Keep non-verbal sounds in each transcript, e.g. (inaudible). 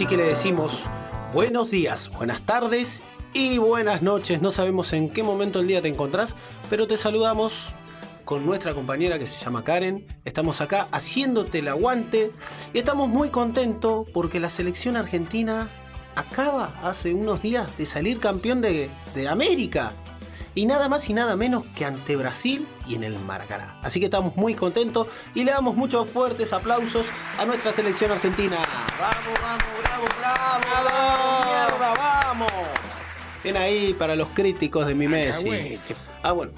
Así que le decimos buenos días, buenas tardes y buenas noches. No sabemos en qué momento del día te encontrás, pero te saludamos con nuestra compañera que se llama Karen. Estamos acá haciéndote el aguante y estamos muy contentos porque la selección argentina acaba hace unos días de salir campeón de, de América. Y nada más y nada menos que ante Brasil y en el Maracaná. Así que estamos muy contentos y le damos muchos fuertes aplausos a nuestra selección argentina. Vamos, vamos, bravo, bravo, bravo, mierda, vamos. Bien ahí para los críticos de mi Messi. Ah, bueno.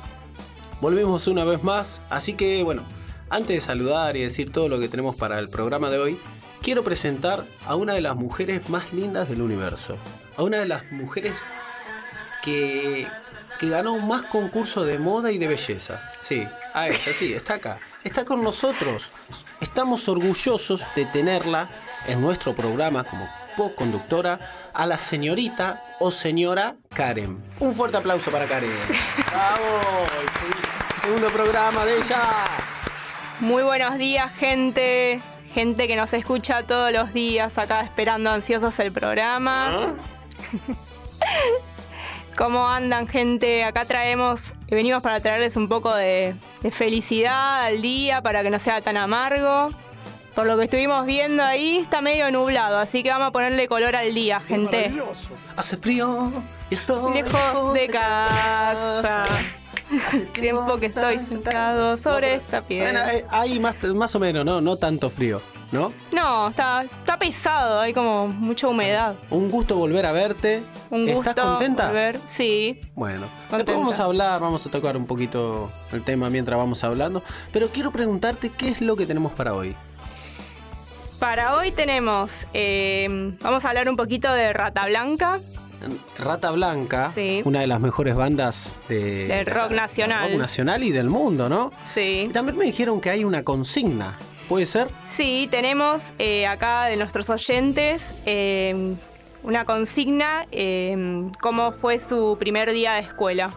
Volvemos una vez más. Así que, bueno, antes de saludar y decir todo lo que tenemos para el programa de hoy, quiero presentar a una de las mujeres más lindas del universo. A una de las mujeres que, que ganó más concursos de moda y de belleza. Sí, a ella, sí, está acá. Está con nosotros. Estamos orgullosos de tenerla en nuestro programa como co-conductora a la señorita o señora Karen. Un fuerte aplauso para Karen. ¡Bravo! El segundo programa de ella. Muy buenos días, gente. Gente que nos escucha todos los días acá esperando ansiosos el programa. (laughs) ¿Cómo andan, gente? Acá traemos, venimos para traerles un poco de, de felicidad al día para que no sea tan amargo. Por lo que estuvimos viendo ahí, está medio nublado, así que vamos a ponerle color al día, gente. Hace frío y estoy Lejos de casa. Hace (laughs) Tiempo que estoy sentado sobre esta Bueno, piedra. eh, hay más, más o menos, ¿no? No tanto frío, ¿no? No, está, está pesado, hay como mucha humedad. Un gusto volver a verte. Un gusto. ¿Estás contenta? volver. Sí. Bueno, Contenta. después vamos a hablar, vamos a tocar un poquito el tema mientras vamos hablando. Pero quiero preguntarte qué es lo que tenemos para hoy. Para hoy tenemos, eh, vamos a hablar un poquito de Rata Blanca, Rata Blanca, Sí. una de las mejores bandas de, del rock nacional. rock nacional y del mundo, ¿no? Sí. También me dijeron que hay una consigna. ¿Puede ser? Sí, tenemos eh, acá de nuestros oyentes eh, una consigna, eh, cómo fue su primer día de escuela.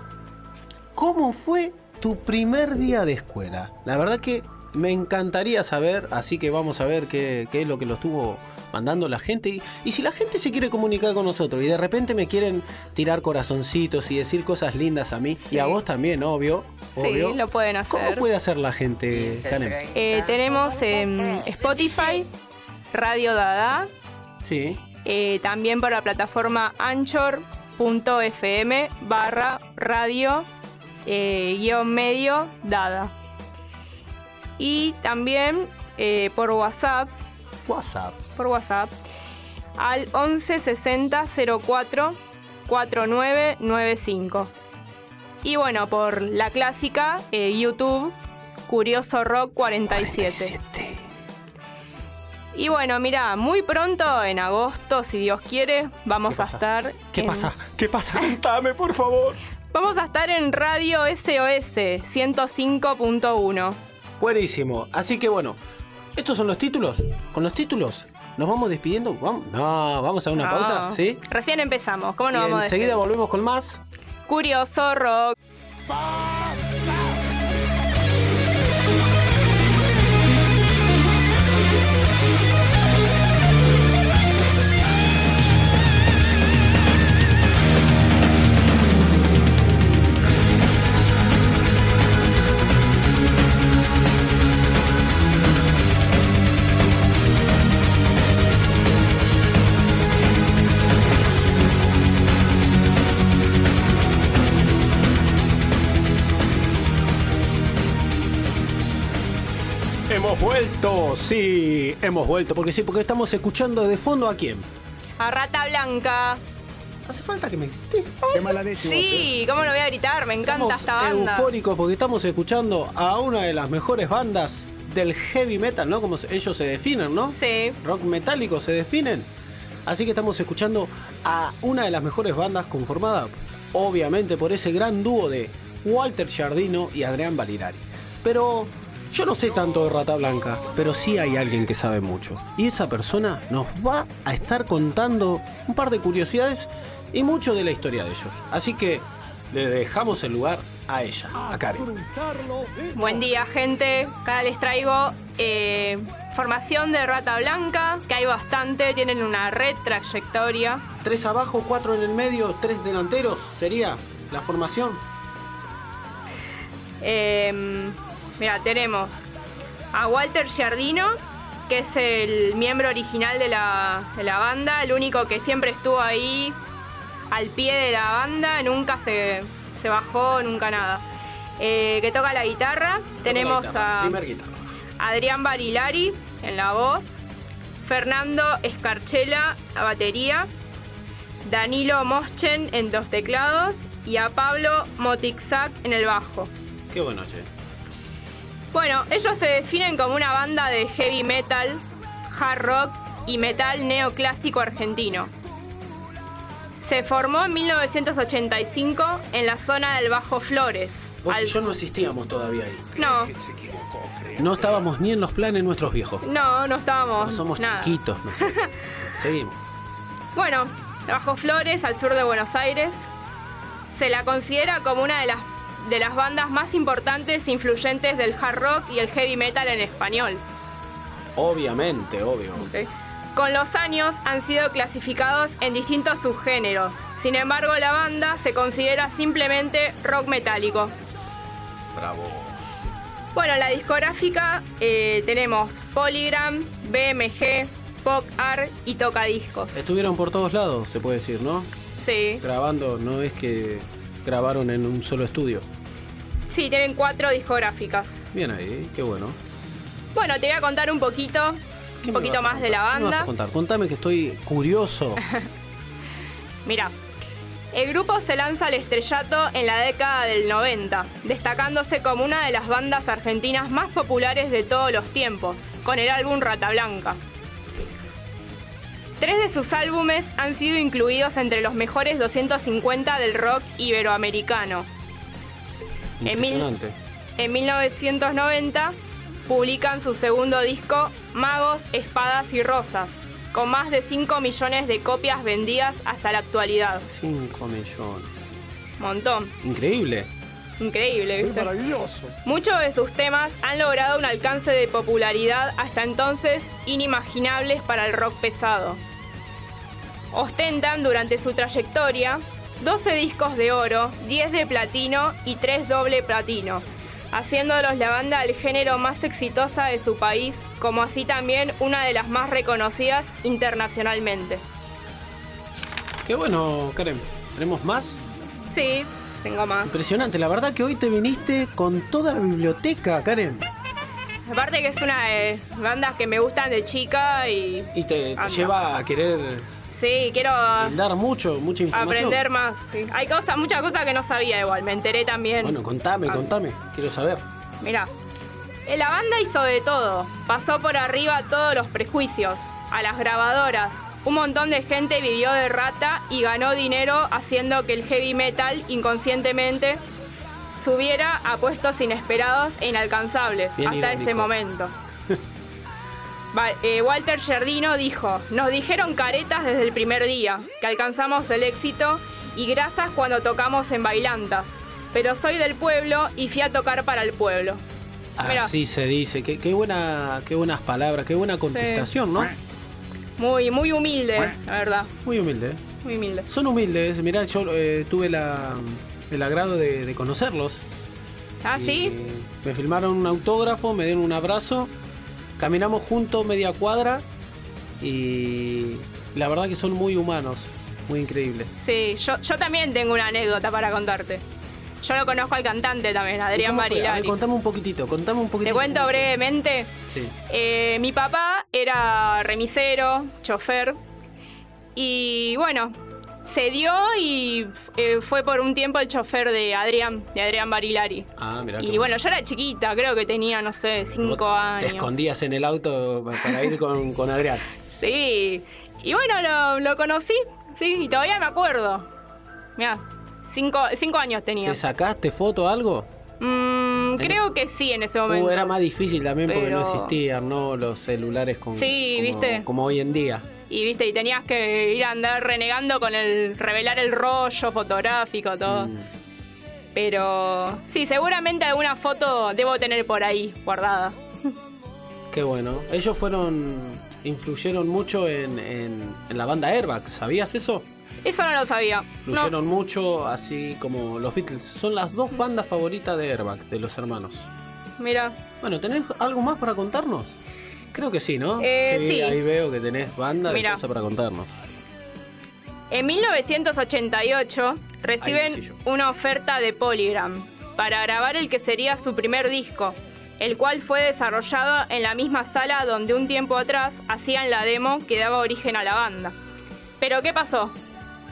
¿Cómo fue tu primer día de escuela? La verdad que me encantaría saber, así que vamos a ver qué, qué es lo que lo estuvo mandando la gente. Y, y si la gente se quiere comunicar con nosotros y de repente me quieren tirar corazoncitos y decir cosas lindas a mí, y a vos también, obvio. obvio. Sí, lo pueden ¿Cómo hacer. puede hacer la gente? Eh, tenemos en Spotify, Radio Dada, Sí. eh, también por la plataforma anchor.fm barra radio eh, guion medio dada. Y también eh, por WhatsApp, WhatsApp. por WhatsApp al 11 60 04 4995. Y bueno, por la clásica eh, YouTube Curioso Rock 47. 47. Y bueno, mira, muy pronto en agosto, si Dios quiere, vamos ¿Qué a estar. ¿Qué en- pasa? ¿Qué pasa? Contame, por favor. Vamos a estar en Radio SOS 105.1. Buenísimo. Así que bueno, estos son los títulos. Con los títulos nos vamos despidiendo. Vamos, no, vamos a una No. pausa, ¿sí? Recién empezamos, ¿cómo no vamos a enseguida volvemos con más. Curioso Rock. Vuelto, sí, hemos vuelto. Porque sí, porque estamos escuchando de fondo a quién. A Rata Blanca. ¿Hace falta que me grites? Qué mala leche. vos, ¿eh? Sí, ¿cómo no voy a gritar? Me encanta Estamos esta banda. eufóricos porque estamos escuchando a una de las mejores bandas del heavy metal, ¿no? Como ellos se definen, ¿no? Sí. Rock metálico se definen. Así que estamos escuchando a una de las mejores bandas conformada, obviamente, por ese gran dúo de Walter Giardino y Adrián Balirari. Pero yo no sé tanto de Rata Blanca, pero sí hay alguien que sabe mucho. Y esa persona nos va a estar contando un par de curiosidades y mucho de la historia de ellos. Así que le dejamos el lugar a ella, a Karen. Buen día, gente. Acá les traigo eh, formación de Rata Blanca, que hay bastante, tienen una red trayectoria. Tres abajo, cuatro en el medio, tres delanteros, sería la formación. Eh, mira, tenemos a Walter Giardino, que es el miembro original de la, de la banda, el único que siempre estuvo ahí al pie de la banda, nunca se, se bajó, nunca nada. Eh, que toca la guitarra. Tenemos guitarra, a guitarra. Adrián Barilari en la voz, Fernando Escarchela a batería, Danilo Moschen en los teclados y a Pablo Motixac en el bajo. Qué buena che. Bueno, ellos se definen como una banda de heavy metal, hard rock y metal neoclásico argentino. Se formó en 1985 en la zona del Bajo Flores. Vos y al- yo no existíamos todavía ahí. No, No estábamos ni en los planes nuestros viejos. no, no estábamos. No somos nada. chiquitos. no sé. (laughs) Seguimos. Bueno, Bajo Flores, al sur de Buenos Aires, se la considera como una de las, de las bandas más importantes e influyentes del hard rock y el heavy metal en español. Obviamente, obvio. Con los años han sido clasificados en distintos subgéneros. Sin embargo, la banda se considera simplemente rock metálico. Bravo. Bueno, la discográfica eh, tenemos Polygram, BMG, Pop Art y Tocadiscos. Estuvieron por todos lados, se puede decir, ¿no? Sí, Grabando, no es que grabaron en un solo estudio. Sí, tienen cuatro discográficas. Bien ahí, qué bueno. Bueno, te voy a contar un poquito, ¿Qué un poquito más de la contar? ¿Qué me vas a banda. contar? Contame que estoy curioso. (laughs) Mira, el grupo se lanza al estrellato en la década del 90, destacándose como una de las bandas argentinas más populares de todos los tiempos, con el álbum Rata Blanca. Tres de sus álbumes han sido incluidos entre los mejores 250 del rock iberoamericano. En mil- Impresionante. En 1990 publican su segundo disco, Magos, Espadas y Rosas, con más de 5 millones de copias vendidas hasta la actualidad. 5 millones. Montón. Increíble. Increíble, Es ¿viste? maravilloso. Muchos de sus temas han logrado un alcance de popularidad hasta entonces inimaginables para el rock pesado. Ostentan durante su trayectoria 12 discos de oro, 10 de platino y 3 doble platino, haciéndolos la banda del género más exitosa de su país, como así también una de las más reconocidas internacionalmente. Qué bueno, Karen. ¿Tenemos más? Sí, tengo más. Impresionante. La verdad que hoy te viniste con toda la biblioteca, Karen. Aparte que es una de bandas que me gustan de chica y Y te, lleva a querer sí, quiero dar mucho, mucha información. aprender más. sí. Hay cosas, muchas cosas que no sabía igual, me enteré también. Bueno, contame, contame. Quiero saber. Mira, la banda hizo de todo, pasó por arriba todos los prejuicios, a las grabadoras. Un montón de gente vivió de rata y ganó dinero haciendo que el heavy metal inconscientemente subiera a puestos inesperados e inalcanzables Bien hasta ese momento. Eh, Walter Giardino dijo, nos dijeron caretas desde el primer día, que alcanzamos el éxito y grasas cuando tocamos en bailantas, pero soy del pueblo y fui a tocar para el pueblo. Mirá. Así se dice. Qué, qué buena, qué buenas palabras, qué buena contestación, ¿no? Muy, muy humilde, la verdad, Muy humilde. ¿eh? muy humilde. Son humildes. Mirá, yo eh, tuve la, el agrado de, de conocerlos. ¿Ah, Y sí? Me filmaron un autógrafo, me dieron un abrazo. Caminamos juntos media cuadra. Y la verdad que son muy humanos. Muy increíbles. Sí, yo, yo también tengo una anécdota para contarte. Yo lo conozco al cantante también, ¿Y Adrián? A ver, contame un poquitito, contame un Te poquitito. cuento brevemente. Sí. Eh, mi papá era remisero, chofer. Y bueno, se dio y eh, fue por un tiempo el chofer de Adrián, de Adrián Barilari. Ah, mira. Y bueno, yo era chiquita, creo que tenía, no sé, cinco años. Te escondías en el auto para ir con, (laughs) con Adrián. Sí. Y bueno, lo, lo conocí, sí, y todavía me acuerdo. Mira, cinco, cinco años tenía. ¿Te sacaste foto o algo? Mm, creo que sí en ese momento. Uh, era más difícil también porque no existían, ¿no? Los celulares con, Sí, como, ¿viste? como hoy en día. Y viste, y tenías que ir a andar renegando con el. revelar el rollo fotográfico, todo. Mm. Pero sí, seguramente alguna foto debo tener por ahí guardada. (laughs) Qué bueno. Ellos fueron. influyeron mucho en, en- en la banda Airbag, ¿sabías eso? Eso no lo sabía. No. Influyeron mucho, así como los Beatles. Son las dos bandas favoritas de Airbag, de los hermanos. Mira. Bueno, ¿tenés algo más para contarnos? Creo que sí, ¿no? Eh, sí. ahí veo que tenés banda de Mira. cosas para contarnos. En 1988 Ahí reciben una oferta de Polygram para grabar el que sería su primer disco, el cual fue desarrollado en la misma sala donde un tiempo atrás hacían la demo que daba origen a la banda. Pero ¿qué pasó?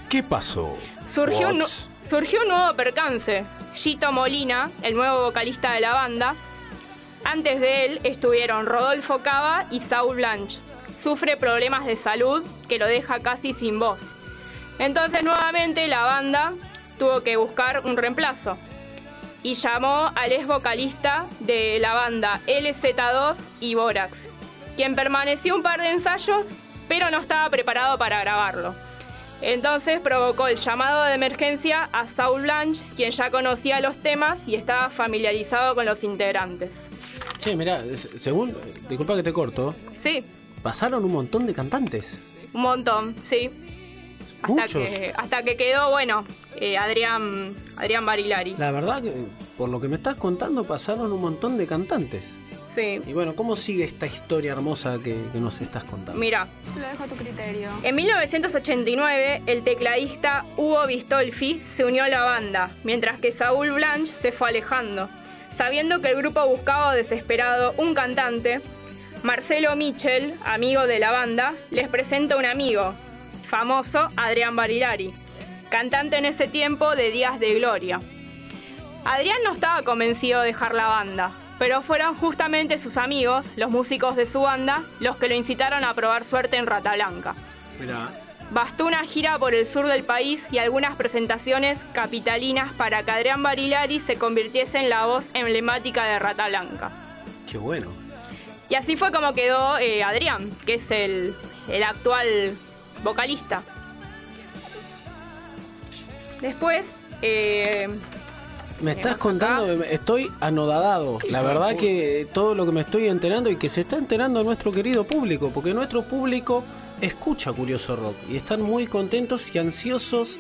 ¿Qué pasó? Surgió un, surgió un nuevo percance. Gito Molina, el nuevo vocalista de la banda. Antes de él estuvieron Rodolfo Cava y Saul Blanche. Sufre problemas de salud que lo deja casi sin voz. Entonces nuevamente la banda tuvo que buscar un reemplazo. Y llamó al ex vocalista de la banda LZ2 y Borax, quien permaneció un par de ensayos, pero no estaba preparado para grabarlo. Entonces provocó el llamado de emergencia a Saul Blanche, quien ya conocía los temas y estaba familiarizado con los integrantes. Che, mirá, según. Disculpa que te corto. Sí, Pasaron un montón de cantantes. un montón, sí. Hasta que, hasta que quedó, bueno, eh, Adrián, Adrián Barilari. La verdad que, por lo que me estás contando, pasaron un montón de cantantes. Sí. Y bueno, ¿cómo sigue esta historia hermosa que, que nos estás contando? Mira, Lo dejo a tu criterio. en 1989 el tecladista Hugo Bistolfi se unió a la banda, mientras que Saúl Blanche se fue alejando. Sabiendo que el grupo buscaba desesperado un cantante, Marcelo Michel, amigo de la banda, les presenta un amigo, famoso Adrián Barilari, cantante en ese tiempo de Días de Gloria. Adrián no estaba convencido de dejar la banda, pero fueron justamente sus amigos, los músicos de su banda, los que lo incitaron a probar suerte en Rata Blanca. Mirá. Bastó una gira por el sur del país y algunas presentaciones capitalinas para que Adrián Barilari se convirtiese en la voz emblemática de Rata Blanca. Qué bueno. Y así fue como quedó eh, Adrián, que es el, el actual vocalista. Después, eh, Me estás contando, estoy anodadado. La verdad que todo lo que me estoy enterando y que se está enterando nuestro querido público, porque nuestro público escucha Curioso Rock y están muy contentos y ansiosos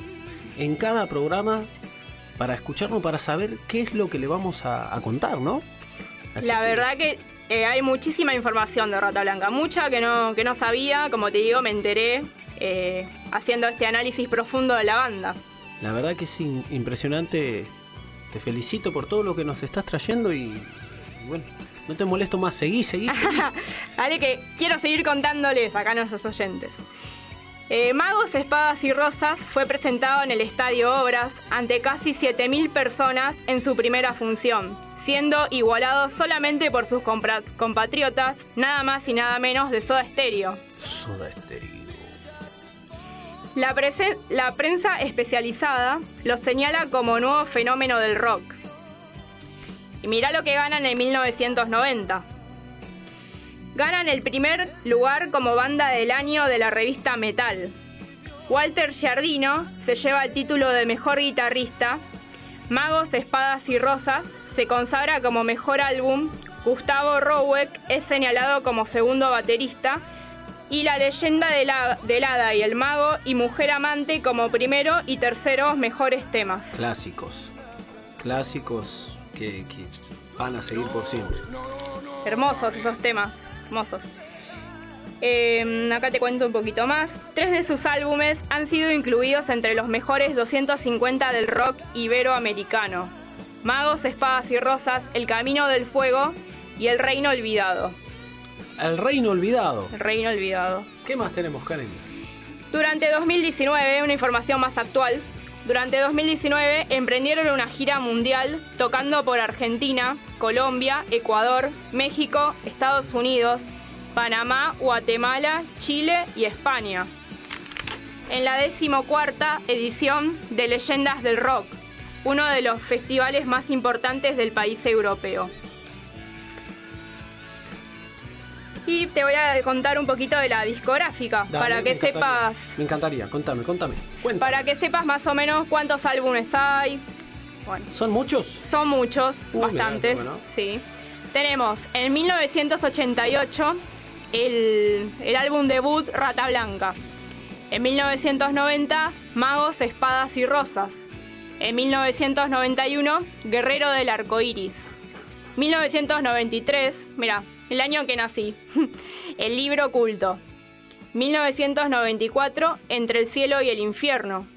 en cada programa para escucharnos, para saber qué es lo que le vamos a, a contar, ¿no? Así la que- verdad que eh, hay muchísima información de Rata Blanca, mucha que no, que no sabía, como te digo, me enteré eh, haciendo este análisis profundo de la banda. La verdad que es impresionante. Te felicito por todo lo que nos estás trayendo y, y bueno, no te molesto más. Seguí, seguí. seguí. (laughs) Vale, que quiero seguir contándoles acá a nuestros oyentes. Eh, Magos, Espadas y Rosas fue presentado en el Estadio Obras ante casi 7.000 personas en su primera función, siendo igualado solamente por sus compatriotas, nada más y nada menos de Soda Stereo. Soda Stereo. La, prensa especializada los señala como nuevo fenómeno del rock. Y mirá lo que ganan en 1990. Ganan el primer lugar como banda del año de la revista Metal. Walter Giardino se lleva el título de mejor guitarrista. Magos, Espadas y Rosas se consagra como mejor álbum. Gustavo Roweck es señalado como segundo baterista. Y la leyenda del, del hada y el mago y mujer amante como primero y terceros mejores temas. Clásicos. Clásicos que, que van a seguir por siempre. Hermosos esos temas, hermosos. Eh, acá te cuento un poquito más. Tres de sus álbumes han sido incluidos entre los mejores 250 del rock iberoamericano. Magos, Espadas y Rosas, El Camino del Fuego y El Reino Olvidado. El Reino Olvidado. El Reino Olvidado. ¿Qué más tenemos, Karen? Durante 2019, una información más actual, durante 2019 emprendieron una gira mundial tocando por Argentina, Colombia, Ecuador, México, Estados Unidos, Panamá, Guatemala, Chile y España. En la decimocuarta edición de Leyendas del Rock, uno de los festivales más importantes del país europeo. Y te voy a contar un poquito de la discográfica, Dale, para que sepas Me encantaría, contame, contame. Cuéntame. para que sepas más o menos cuántos álbumes hay. Bueno, ¿Son muchos? son muchos, Uh, bastantes. bueno. Sí. Tenemos en 1988 el, el álbum debut Rata Blanca. En 1990 Magos, Espadas y Rosas. En 1991 Guerrero del Arco Iris. 1993, mira, el año que nací. (laughs) el libro oculto. 1994 Entre el cielo y el infierno.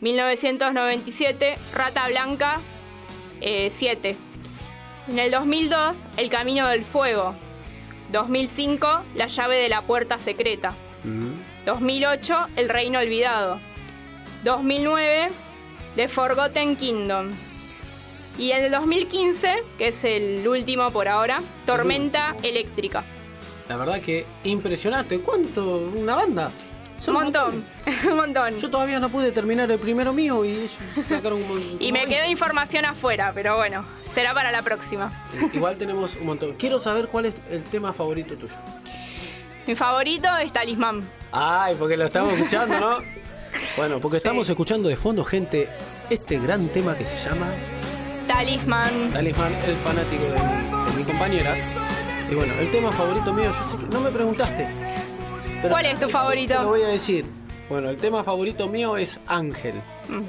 1997 Rata Blanca 7. En el 2002 El camino del fuego. 2005 La llave de la puerta secreta. Mm. 2008 El reino olvidado. 2009 The Forgotten Kingdom. Y en el 2015, que es el último por ahora, Tormenta Eléctrica. La verdad que impresionante. ¿Cuánto? ¿Una banda? Un montón, (laughs) un montón. Yo todavía no pude terminar el primero mío y ellos sacaron un (laughs) montón. Y me quedó información afuera, pero bueno, será para la próxima. Igual tenemos un montón. Quiero saber cuál es el tema favorito tuyo. Mi favorito es Talismán. Ay, porque lo estamos escuchando, ¿no? (laughs) Bueno, porque estamos escuchando de fondo, gente, este gran tema que se llama Talismán. Talismán, el fanático de mi, de mi compañera. Y bueno, el tema favorito mío, yo sé que no me preguntaste. pero ¿Cuál es tu favorito? Te lo voy a decir. Bueno, el tema favorito mío es Ángel, Mm.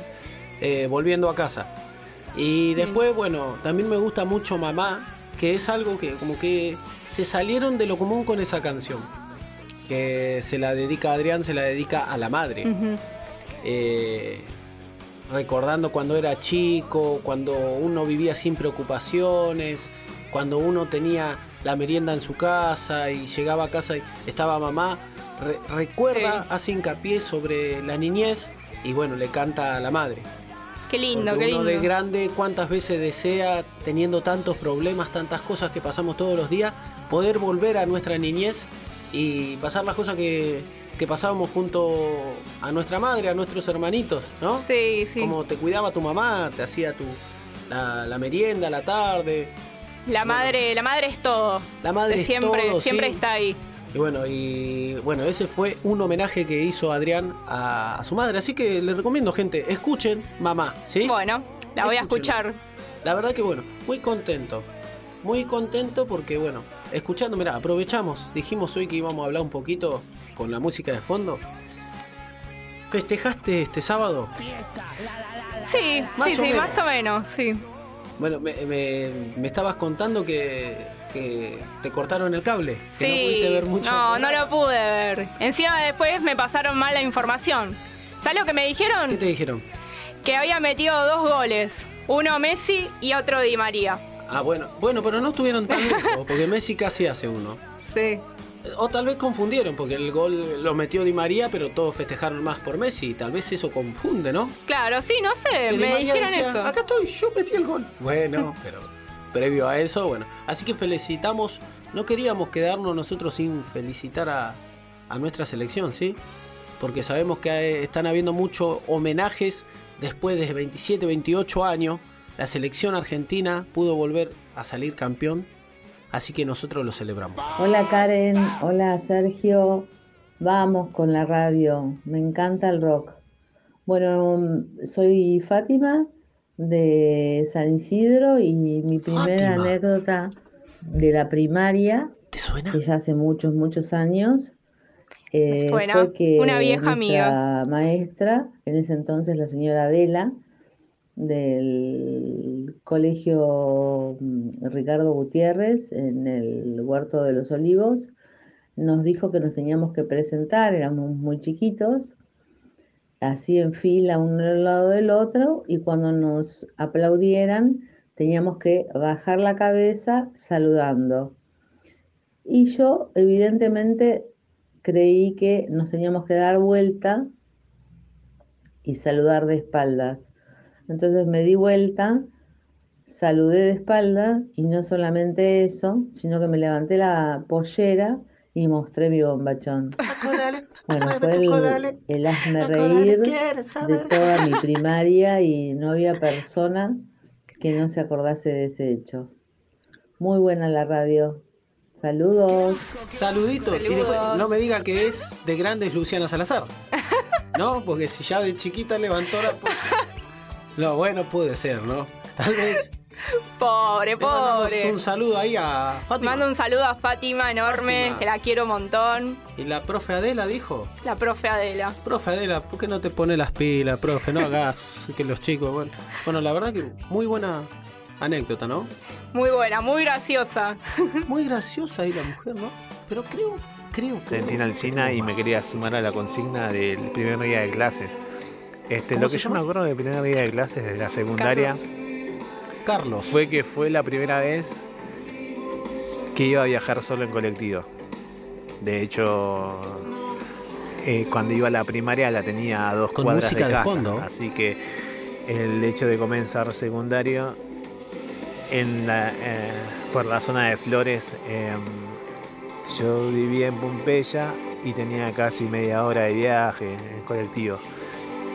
eh, volviendo a casa. Y después, bueno, también me gusta mucho Mamá, que es algo que como que se salieron de lo común con esa canción. Que se la dedica a Adrián, se la dedica a la madre. Eh, recordando cuando era chico, cuando uno vivía sin preocupaciones, cuando uno tenía la merienda en su casa y llegaba a casa y estaba mamá, re- recuerda, Sí. hace hincapié sobre la niñez y bueno, le canta a la madre. Qué lindo, Porque qué uno lindo. de grande, cuántas veces desea, teniendo tantos problemas, tantas cosas que pasamos todos los días, poder volver a nuestra niñez y pasar las cosas que, que pasábamos junto a nuestra madre, a nuestros hermanitos, ¿no? Sí, sí. Como te cuidaba tu mamá, te hacía tu la, la merienda la tarde. La madre, la madre es todo. La madre es siempre, todo, siempre sí. está ahí. Y bueno, y bueno, ese fue un homenaje que hizo Adrián a, a su madre. Así que les recomiendo, gente, escuchen Mamá, ¿sí? Bueno, la voy a escuchar. La verdad que bueno, muy contento. Muy contento porque bueno, escuchando, mira, aprovechamos. Dijimos hoy que íbamos a hablar un poquito con la música de fondo. ¿Festejaste este sábado? Sí, Más sí, o sí, menos. más o menos, sí. Bueno, me, me- me estabas contando que, que te cortaron el cable. Que no pudiste Sí, ver mucho. no, no lo pude ver. Encima después me pasaron mal la información. ¿Sabes lo que me ¿Qué dijeron? te dijeron? Que había metido dos goles. Uno Messi y otro Di María. Ah, bueno, bueno, pero no estuvieron tan (laughs) lejos, porque Messi casi hace uno. Sí. O tal vez confundieron, porque el gol lo metió Di María, pero todos festejaron más por Messi. Y tal vez eso confunde, ¿no? Claro, sí, no sé, Que me dijeron decía, eso. Acá estoy, yo metí el gol. Bueno, (laughs) pero previo a eso, bueno. Así que felicitamos. No queríamos quedarnos nosotros sin felicitar a, a nuestra selección, ¿sí? Porque sabemos que hay- están habiendo muchos homenajes después de 27, 28 años. La selección argentina pudo volver a salir campeón. Así que nosotros lo celebramos. Hola Karen, hola Sergio, vamos con la radio, me encanta el rock. Bueno, soy Fátima de San Isidro y mi primera Fátima. anécdota de la primaria, ¿Te suena? que ya hace muchos, muchos años, eh, suena, fue que una vieja nuestra maestra, en ese entonces la señora Adela, del colegio mm, Ricardo Gutiérrez en el Huerto de los Olivos, nos dijo que nos teníamos que presentar, éramos muy chiquitos, así en fila uno al lado del otro, y cuando nos aplaudieran teníamos que bajar la cabeza saludando. Y yo evidentemente creí que nos teníamos que dar vuelta y saludar de espaldas. Entonces me di vuelta, saludé de espalda y no solamente eso, sino que me levanté la pollera y mostré mi bombachón. (laughs) Bueno, fue el, el hazme reír de toda mi (laughs) primaria y no había persona que no se acordase de ese hecho. Muy buena la radio. Saludos. Saludito. Y después no me diga que es de grandes Luciana Salazar. (laughs) ¿No? Porque si ya de chiquita levantó la. pues- No, bueno, puede ser, ¿no? Tal vez. (laughs) Pobre, pobre. un saludo ahí a Fátima. Mando un saludo a Fátima enorme, Fátima. que la quiero un montón. Y la profe Adela dijo. La profe Adela. Profe Adela, ¿por qué no te pone las pilas, profe? No hagas que los chicos. Bueno, bueno la verdad que muy buena anécdota, ¿no? Muy buena, muy graciosa. (laughs) Muy graciosa ahí la mujer, ¿no? Pero creo, creo, creo. Valentina Alcina y me quería sumar a la consigna del primer día de clases. Este, ¿Cómo lo que yo me acuerdo del primer día de clases de la secundaria Carlos. Carlos. fue que fue la primera vez que iba a viajar solo en colectivo. De hecho, eh, cuando iba a la primaria la tenía a dos Con cuadras música de de casa. fondo. Así que el hecho de comenzar secundario en la, eh, por la zona de Flores, em, yo vivía en Pompeya y tenía casi media hora de viaje en colectivo.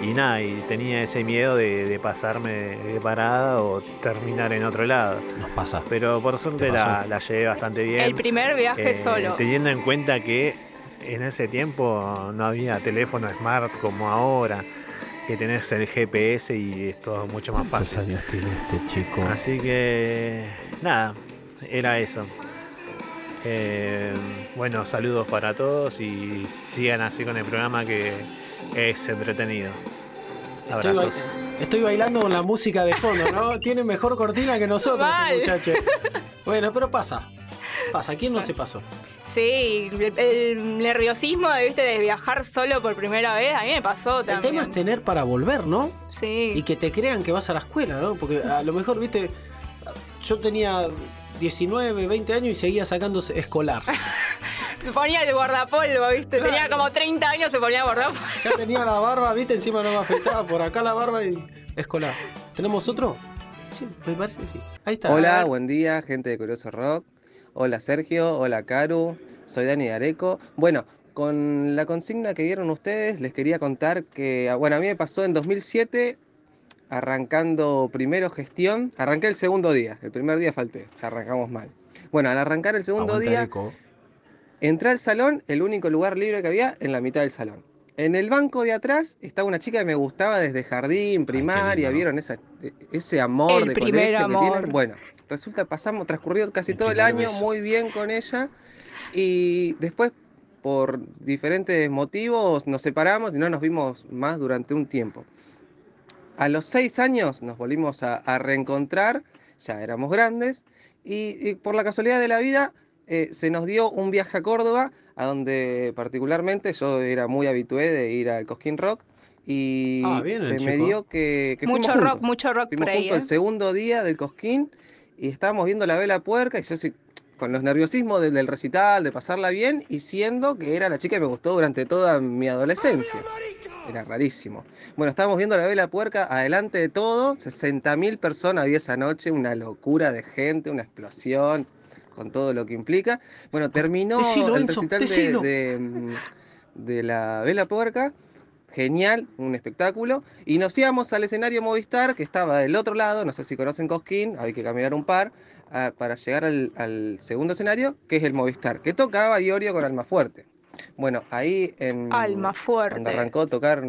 Y nada, y tenía ese miedo de, de pasarme de, de parada o terminar en otro lado. Nos pasa. Pero por suerte la, la llevé bastante bien. El primer viaje eh, solo. Teniendo en cuenta que en ese tiempo no había teléfono smart como ahora, que tenés el GPS y es todo mucho más ¿Cuántos fácil. años tiene este chico? Así que nada, era eso. Eh, bueno, saludos para todos y sigan así con el programa que es entretenido. Estoy, ba- estoy bailando con la música de fondo, ¿no? (laughs) Tiene mejor cortina que nosotros, Mal. muchachos. (laughs) Bueno, pero pasa. Pasa. ¿Quién no se pasó? Sí, el, el nerviosismo de, ¿viste, de viajar solo por primera vez, a mí me pasó El también. tema es tener para volver, ¿no? Sí. Y que te crean que vas a la escuela, ¿no? Porque a lo mejor, viste, yo tenía 19, 20 años y seguía sacándose escolar. (laughs) Me ponía el guardapolvo, ¿viste? Tenía como 30 años, se ponía guardapolvo. Ya tenía la barba, viste, encima no me afectaba. Por acá la barba y escolar. ¿Tenemos otro? Sí, me parece que sí. Ahí está. A Hola, buen día, gente de Curioso Rock. Hola Sergio, hola Caru, soy Dani de Areco. Bueno, con la consigna que dieron ustedes, les quería contar que, ah, bueno, a mí me pasó en 2007, arrancando primero gestión, arranqué el segundo día, el primer día falté, ya arrancamos mal. Bueno, al arrancar el segundo Aguanta día, Eco. Entré al salón, el único lugar libre que había, en la mitad del salón. En el banco de atrás estaba una chica que me gustaba desde jardín, primaria, lindo, ¿no? ¿vieron esa, ese amor El de primer colegio que amor. tienen? Bueno, resulta pasamos, transcurrió casi El todo el año beso. muy bien con ella y después por diferentes motivos nos separamos y no nos vimos más durante un tiempo. A los seis años nos volvimos a, a reencontrar, ya éramos grandes, y, y por la casualidad de la vida eh, se nos dio un viaje a Córdoba, a donde particularmente yo era muy habitué de ir al Cosquín Rock, y Ah, bien se me dio que, que Mucho fuimos rock, juntos. mucho rock Fuimos por ahí. juntos el ¿eh? segundo día del Cosquín y estábamos viendo la vela puerca y yo sí, con los nerviosismos del, del recital, de pasarla bien y siendo que era la chica que me gustó durante toda mi adolescencia. Era rarísimo. Bueno, estábamos viendo la vela puerca adelante de todo, 60.000 personas había esa noche, una locura de gente, una explosión, con todo lo que implica. Bueno, terminó Decilo, el Enzo, recital de- decilo. de, de la vela puerca genial, un espectáculo. Y nos íbamos al escenario Movistar, que estaba del otro lado, no sé si conocen Cosquín, hay que caminar un par, ah, para llegar al, al segundo escenario, que es el Movistar, que tocaba Iorio con Alma Fuerte. Bueno, ahí en, Alma cuando arrancó a tocar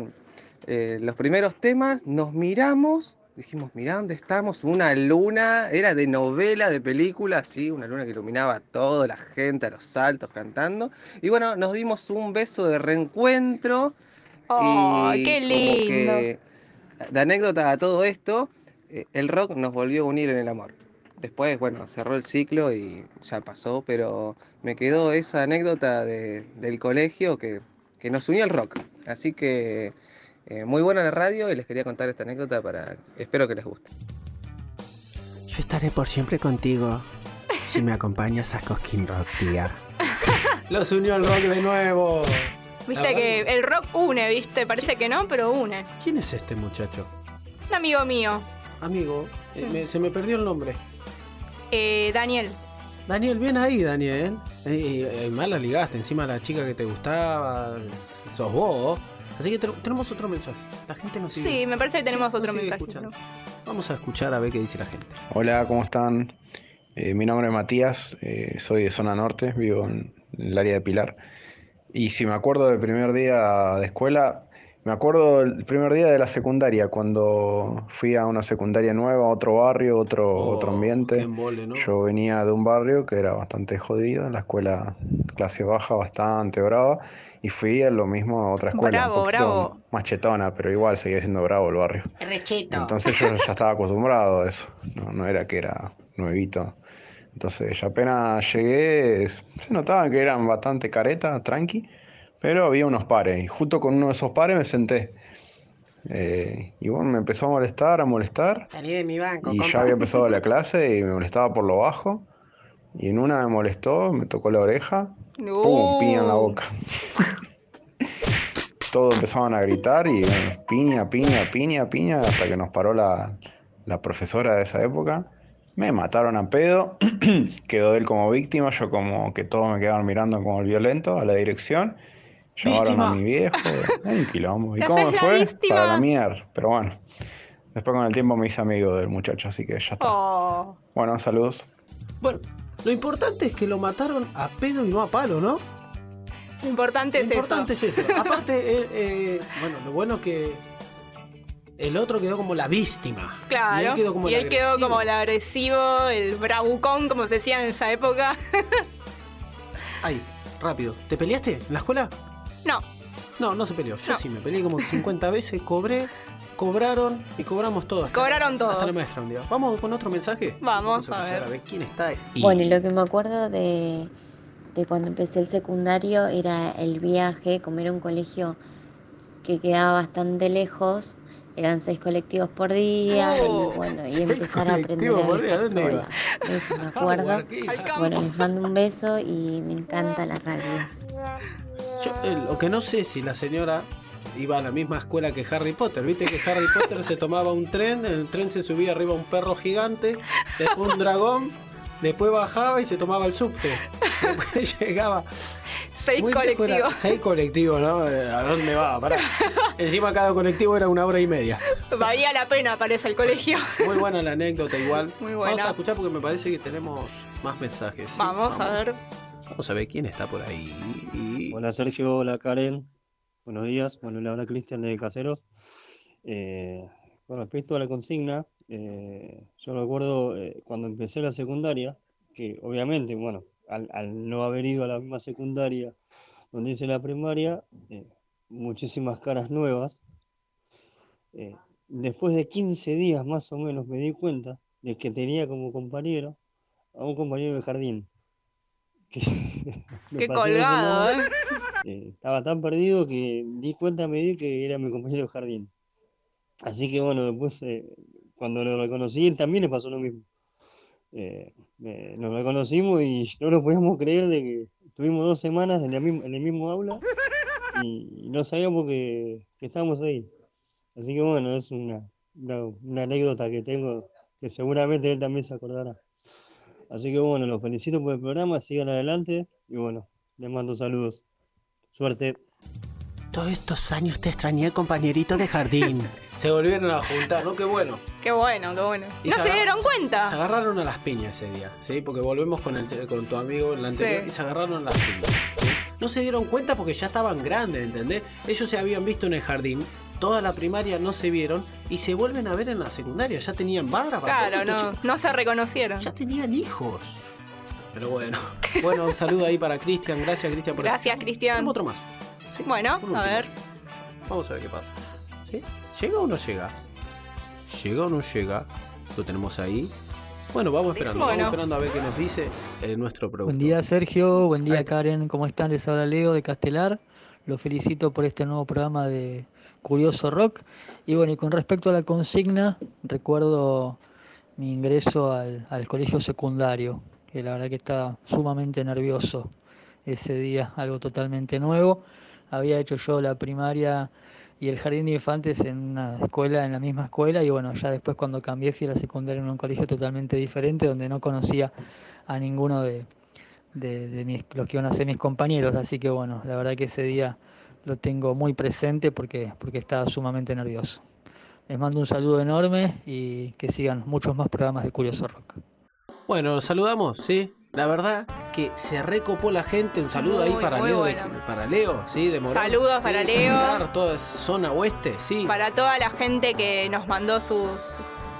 eh, los primeros temas, nos miramos, dijimos, mirá dónde estamos, una luna, era de novela, de película, así, una luna que iluminaba a toda la gente, a los saltos, cantando. Y bueno, nos dimos un beso de reencuentro. ¡Oh, Y qué como lindo! que, de anécdota a todo esto, eh, el rock nos volvió a unir en el amor. Después, bueno, cerró el ciclo y ya pasó, pero me quedó esa anécdota de- del colegio que, que nos unió el rock. Así que eh, muy buena la radio y les quería contar esta anécdota para. Espero que les guste. Yo estaré por siempre contigo si me (laughs) acompañas a Cosquín Rock, tía. (laughs) Los unió el rock de nuevo. Viste que el rock une, viste, parece que no, pero une. ¿Quién es este muchacho? Un amigo mío, Amigo, eh, me- se me perdió el nombre. eh, Daniel. Daniel, bien ahí, Daniel. Eh, eh, mal la ligaste, encima la chica que te gustaba, sos vos. Así que te- tenemos otro mensaje. La gente nos sigue. Sí, me parece que tenemos Sí, nos otro sigue mensaje. Vamos a escuchar a ver qué dice la gente. Hola, ¿cómo están? Eh, mi nombre es Matías, eh, soy de zona norte, vivo en el área de Pilar. Y si me acuerdo del primer día de escuela, me acuerdo del primer día de la secundaria, cuando fui a una secundaria nueva, a otro barrio, otro, otro Oh, ambiente. qué embole, ¿no? Yo venía de un barrio que era bastante jodido, la escuela clase baja, bastante brava, y fui a lo mismo a otra escuela, Bravo, un poquito bravo. más chetona, pero igual seguía siendo bravo el barrio. Rechito. Entonces yo ya estaba acostumbrado a eso, no, no era que era nuevito. Entonces ya apenas llegué, se notaba que eran bastante caretas, tranqui, pero había unos pares y justo con uno de esos pares me senté. Eh, y bueno, me empezó a molestar, a molestar Salí de mi banco, y compa. ya había empezado la clase y me molestaba por lo bajo y en una me molestó, me tocó la oreja, ¡pum! piña en la boca. Todos empezaban a gritar y bueno, piña, piña, piña, piña, hasta que nos paró la, la profesora de esa época. Me mataron a pedo, (clears throat) quedó él como víctima, yo como que todos me quedaban mirando como el violento a la dirección. Llevaron a mi viejo, (laughs) un quilombo. ¿Y cómo me fue? víctima. Para la mierda, pero bueno. Después con el tiempo me hice amigo del muchacho, así que ya está. oh. Bueno, saludos. Bueno, lo importante es que lo mataron a pedo y no a palo, ¿no? Lo importante Lo es importante eso. es eso. (laughs) Aparte, eh, eh, bueno, lo bueno es que el otro quedó como la víctima. Claro. Y él quedó como y el quedó agresivo. como el agresivo, el bravucón, como se decía en esa época. (laughs) Ay, rápido. ¿Te peleaste en la escuela? no, No, no se peleó. Yo No. sí me peleé como 50 veces, cobré, cobraron y cobramos todos. cobraron Hasta todo. la maestra un día. Vamos con otro mensaje. Vamos a escuchar ver. A ver quién está ahí. Bueno, y lo que me acuerdo de, de cuando empecé el secundario era el viaje, como era un colegio que quedaba bastante lejos, eran seis colectivos por día Oh, y bueno, y empezar a aprender colectivos a por día, viajar sola. Eso me acuerdo. Bueno, les mando un beso y me encanta la radio. Yo, eh, lo que no sé si la señora iba a la misma escuela que Harry Potter. Viste que Harry Potter se tomaba un tren, en el tren se subía arriba un perro gigante, después un dragón, después bajaba y se tomaba el subte. (laughs) Después llegaba. Seis Muy era- colectivos. Seis colectivos, ¿no? Eh, ¿A dónde va? Pará. (laughs) Encima cada colectivo era una hora y media. Valía la pena, parece el colegio. Muy buena la anécdota igual. (laughs) Muy Vamos buena. a escuchar porque me parece que tenemos más mensajes. ¿sí? Vamos a ver. Vamos a ver quién está por ahí. Y- Hola Sergio, hola Karen, buenos días. Bueno, le habla Cristian de Caseros. Eh, con respecto a la consigna, eh, yo recuerdo eh, cuando empecé la secundaria, que obviamente, bueno, al, al no haber ido a la misma secundaria donde hice la primaria, eh, muchísimas caras nuevas. Eh, después de 15 días más o menos me di cuenta de que tenía como compañero a un compañero de jardín. (laughs) Que (laughs) Qué colgado. ¿eh? Eh, estaba tan perdido que di cuenta, me di que era mi compañero de jardín. Así que bueno, después cuando lo reconocí, también le pasó lo mismo. Nos reconocimos y no nos podíamos creer de que estuvimos dos semanas en, la misma- en el mismo aula y, y no sabíamos que, que estábamos ahí. Así que bueno, es una, una, una anécdota que tengo que seguramente él también se acordará. Así que bueno, los felicito por el programa, sigan adelante y bueno, les mando saludos. Suerte. Todos estos años te extrañé, compañerito de jardín. (laughs) Se volvieron a juntar, ¿no? Qué bueno. Qué bueno, qué bueno. Y No se se agarra- dieron Se cuenta. agarraron a las piñas ese día, ¿sí? Porque volvemos con, el, con tu amigo en la anterior Sí. y se agarraron a las piñas. ¿sí? No se dieron cuenta porque ya estaban grandes, ¿entendés? Ellos se habían visto en el jardín, toda la primaria no se vieron y se vuelven a ver en la secundaria. Ya tenían barba. Claro, estos no, no se reconocieron. Ya tenían hijos. Pero bueno. Bueno, un saludo ahí para Cristian. Gracias, Cristian, por Gracias, Tenemos Cristian. otro más. ¿sí? Bueno, a ver. Vamos a ver qué pasa. ¿Sí? ¿Llega o no llega? ¿Llega o no llega? Lo tenemos ahí. Bueno, vamos esperando. Bueno. Vamos esperando a ver qué nos dice eh, nuestro productor. Buen día Sergio, buen día. Karen, ¿cómo están? Les habla Leo de Castelar. Los felicito por este nuevo programa de Curioso Rock. Y bueno, y con respecto a la consigna, recuerdo mi ingreso al, al colegio secundario, que la verdad que estaba sumamente nervioso ese día, algo totalmente nuevo. había hecho yo la primaria y el jardín de infantes en una escuela, en la misma escuela, y bueno, ya después cuando cambié fui a la secundaria en un colegio totalmente diferente, donde no conocía a ninguno de, de, mis, los que iban a ser mis compañeros, así que bueno, la verdad que ese día lo tengo muy presente porque, porque estaba sumamente nervioso. Les mando un saludo enorme y que sigan muchos más programas de Curioso Rock. Bueno, saludamos, ¿sí? La verdad que se recopó la gente. Un saludo ahí para Leo, de- para Leo, ¿sí? De Morón. Saludos Sí, para Leo. Pilar, toda zona oeste, sí. Para toda la gente que nos mandó su.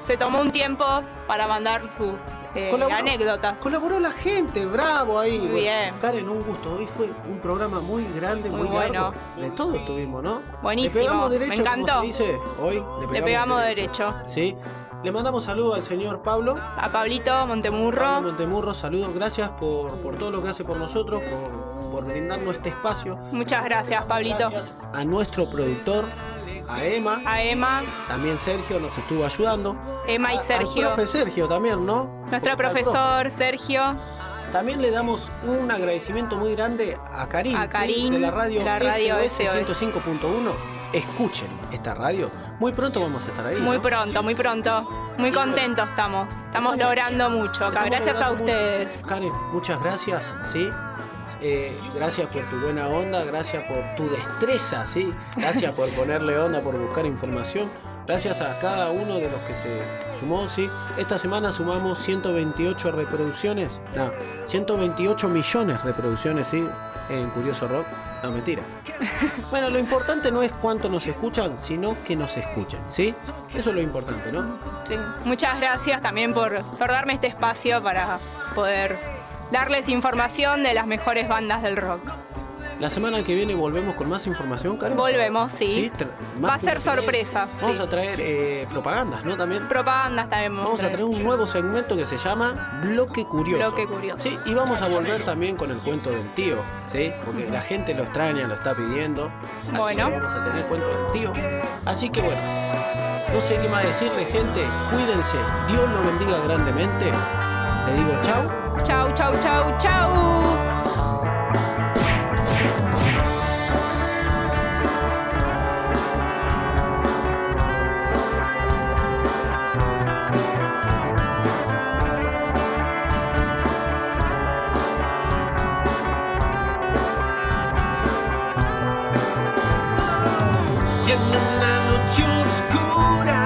Se tomó un tiempo para mandar sus eh, Colaboró. anécdotas. Colaboró la gente, bravo ahí. Muy bien. Karen, un gusto. Hoy fue un programa muy grande, muy, Muy bueno. largo. De todo estuvimos, ¿no? Buenísimo, Le pegamos me derecho, como encantó. se dice hoy. Le pegamos derecho. Sí. Le mandamos saludos al señor Pablo. A Pablito Montemurro. Pablo Montemurro, saludos, gracias por, por todo lo que hace por nosotros, por, por brindarnos este espacio. Muchas gracias, Pablito. Gracias a nuestro productor, a Emma. A Emma, También Sergio nos estuvo ayudando. Emma y A- Al Sergio. profe Sergio también, ¿no? Nuestro profe. profesor Sergio. También le damos un agradecimiento muy grande a Karim, A ¿sí? Karim, de la radio, la radio SOS. 105.1. Escuchen esta radio. Muy pronto vamos a estar ahí. Muy ¿no? pronto, muy pronto. Muy contentos estamos. Estamos logrando mucho acá. Estamos Gracias a mucho. ustedes. Karen, muchas gracias, ¿sí? Eh, gracias por tu buena onda, gracias por tu destreza, ¿sí? Gracias por (laughs) ponerle onda, por buscar información. Gracias a cada uno de los que se sumó, ¿sí? Esta semana sumamos 128 reproducciones, no, 128 millones de reproducciones, ¿sí? En Curioso Rock. No, mentira. (laughs) Bueno, lo importante no es cuánto nos escuchan, sino que nos escuchen, ¿sí? Eso es lo importante, ¿no? Sí. Muchas gracias también por, por darme este espacio para poder darles información de las mejores bandas del rock. La semana que viene volvemos con más información, Karen. Volvemos, sí. Sí, Va a ser sorpresa. Vamos sí. a traer eh, propagandas, ¿no? También. Propagandas también. Vamos a traer un nuevo segmento que se llama Bloque Curioso. Bloque Curioso. Sí, y vamos a volver también con el cuento del tío, ¿sí? Porque la gente lo extraña, lo está pidiendo. Así Bueno. que vamos a tener cuento del tío. Así que bueno, no sé qué más decirle, gente. Cuídense. Dios lo bendiga grandemente. Le digo chau. Chau, chau, chau, chau. Una noche oscura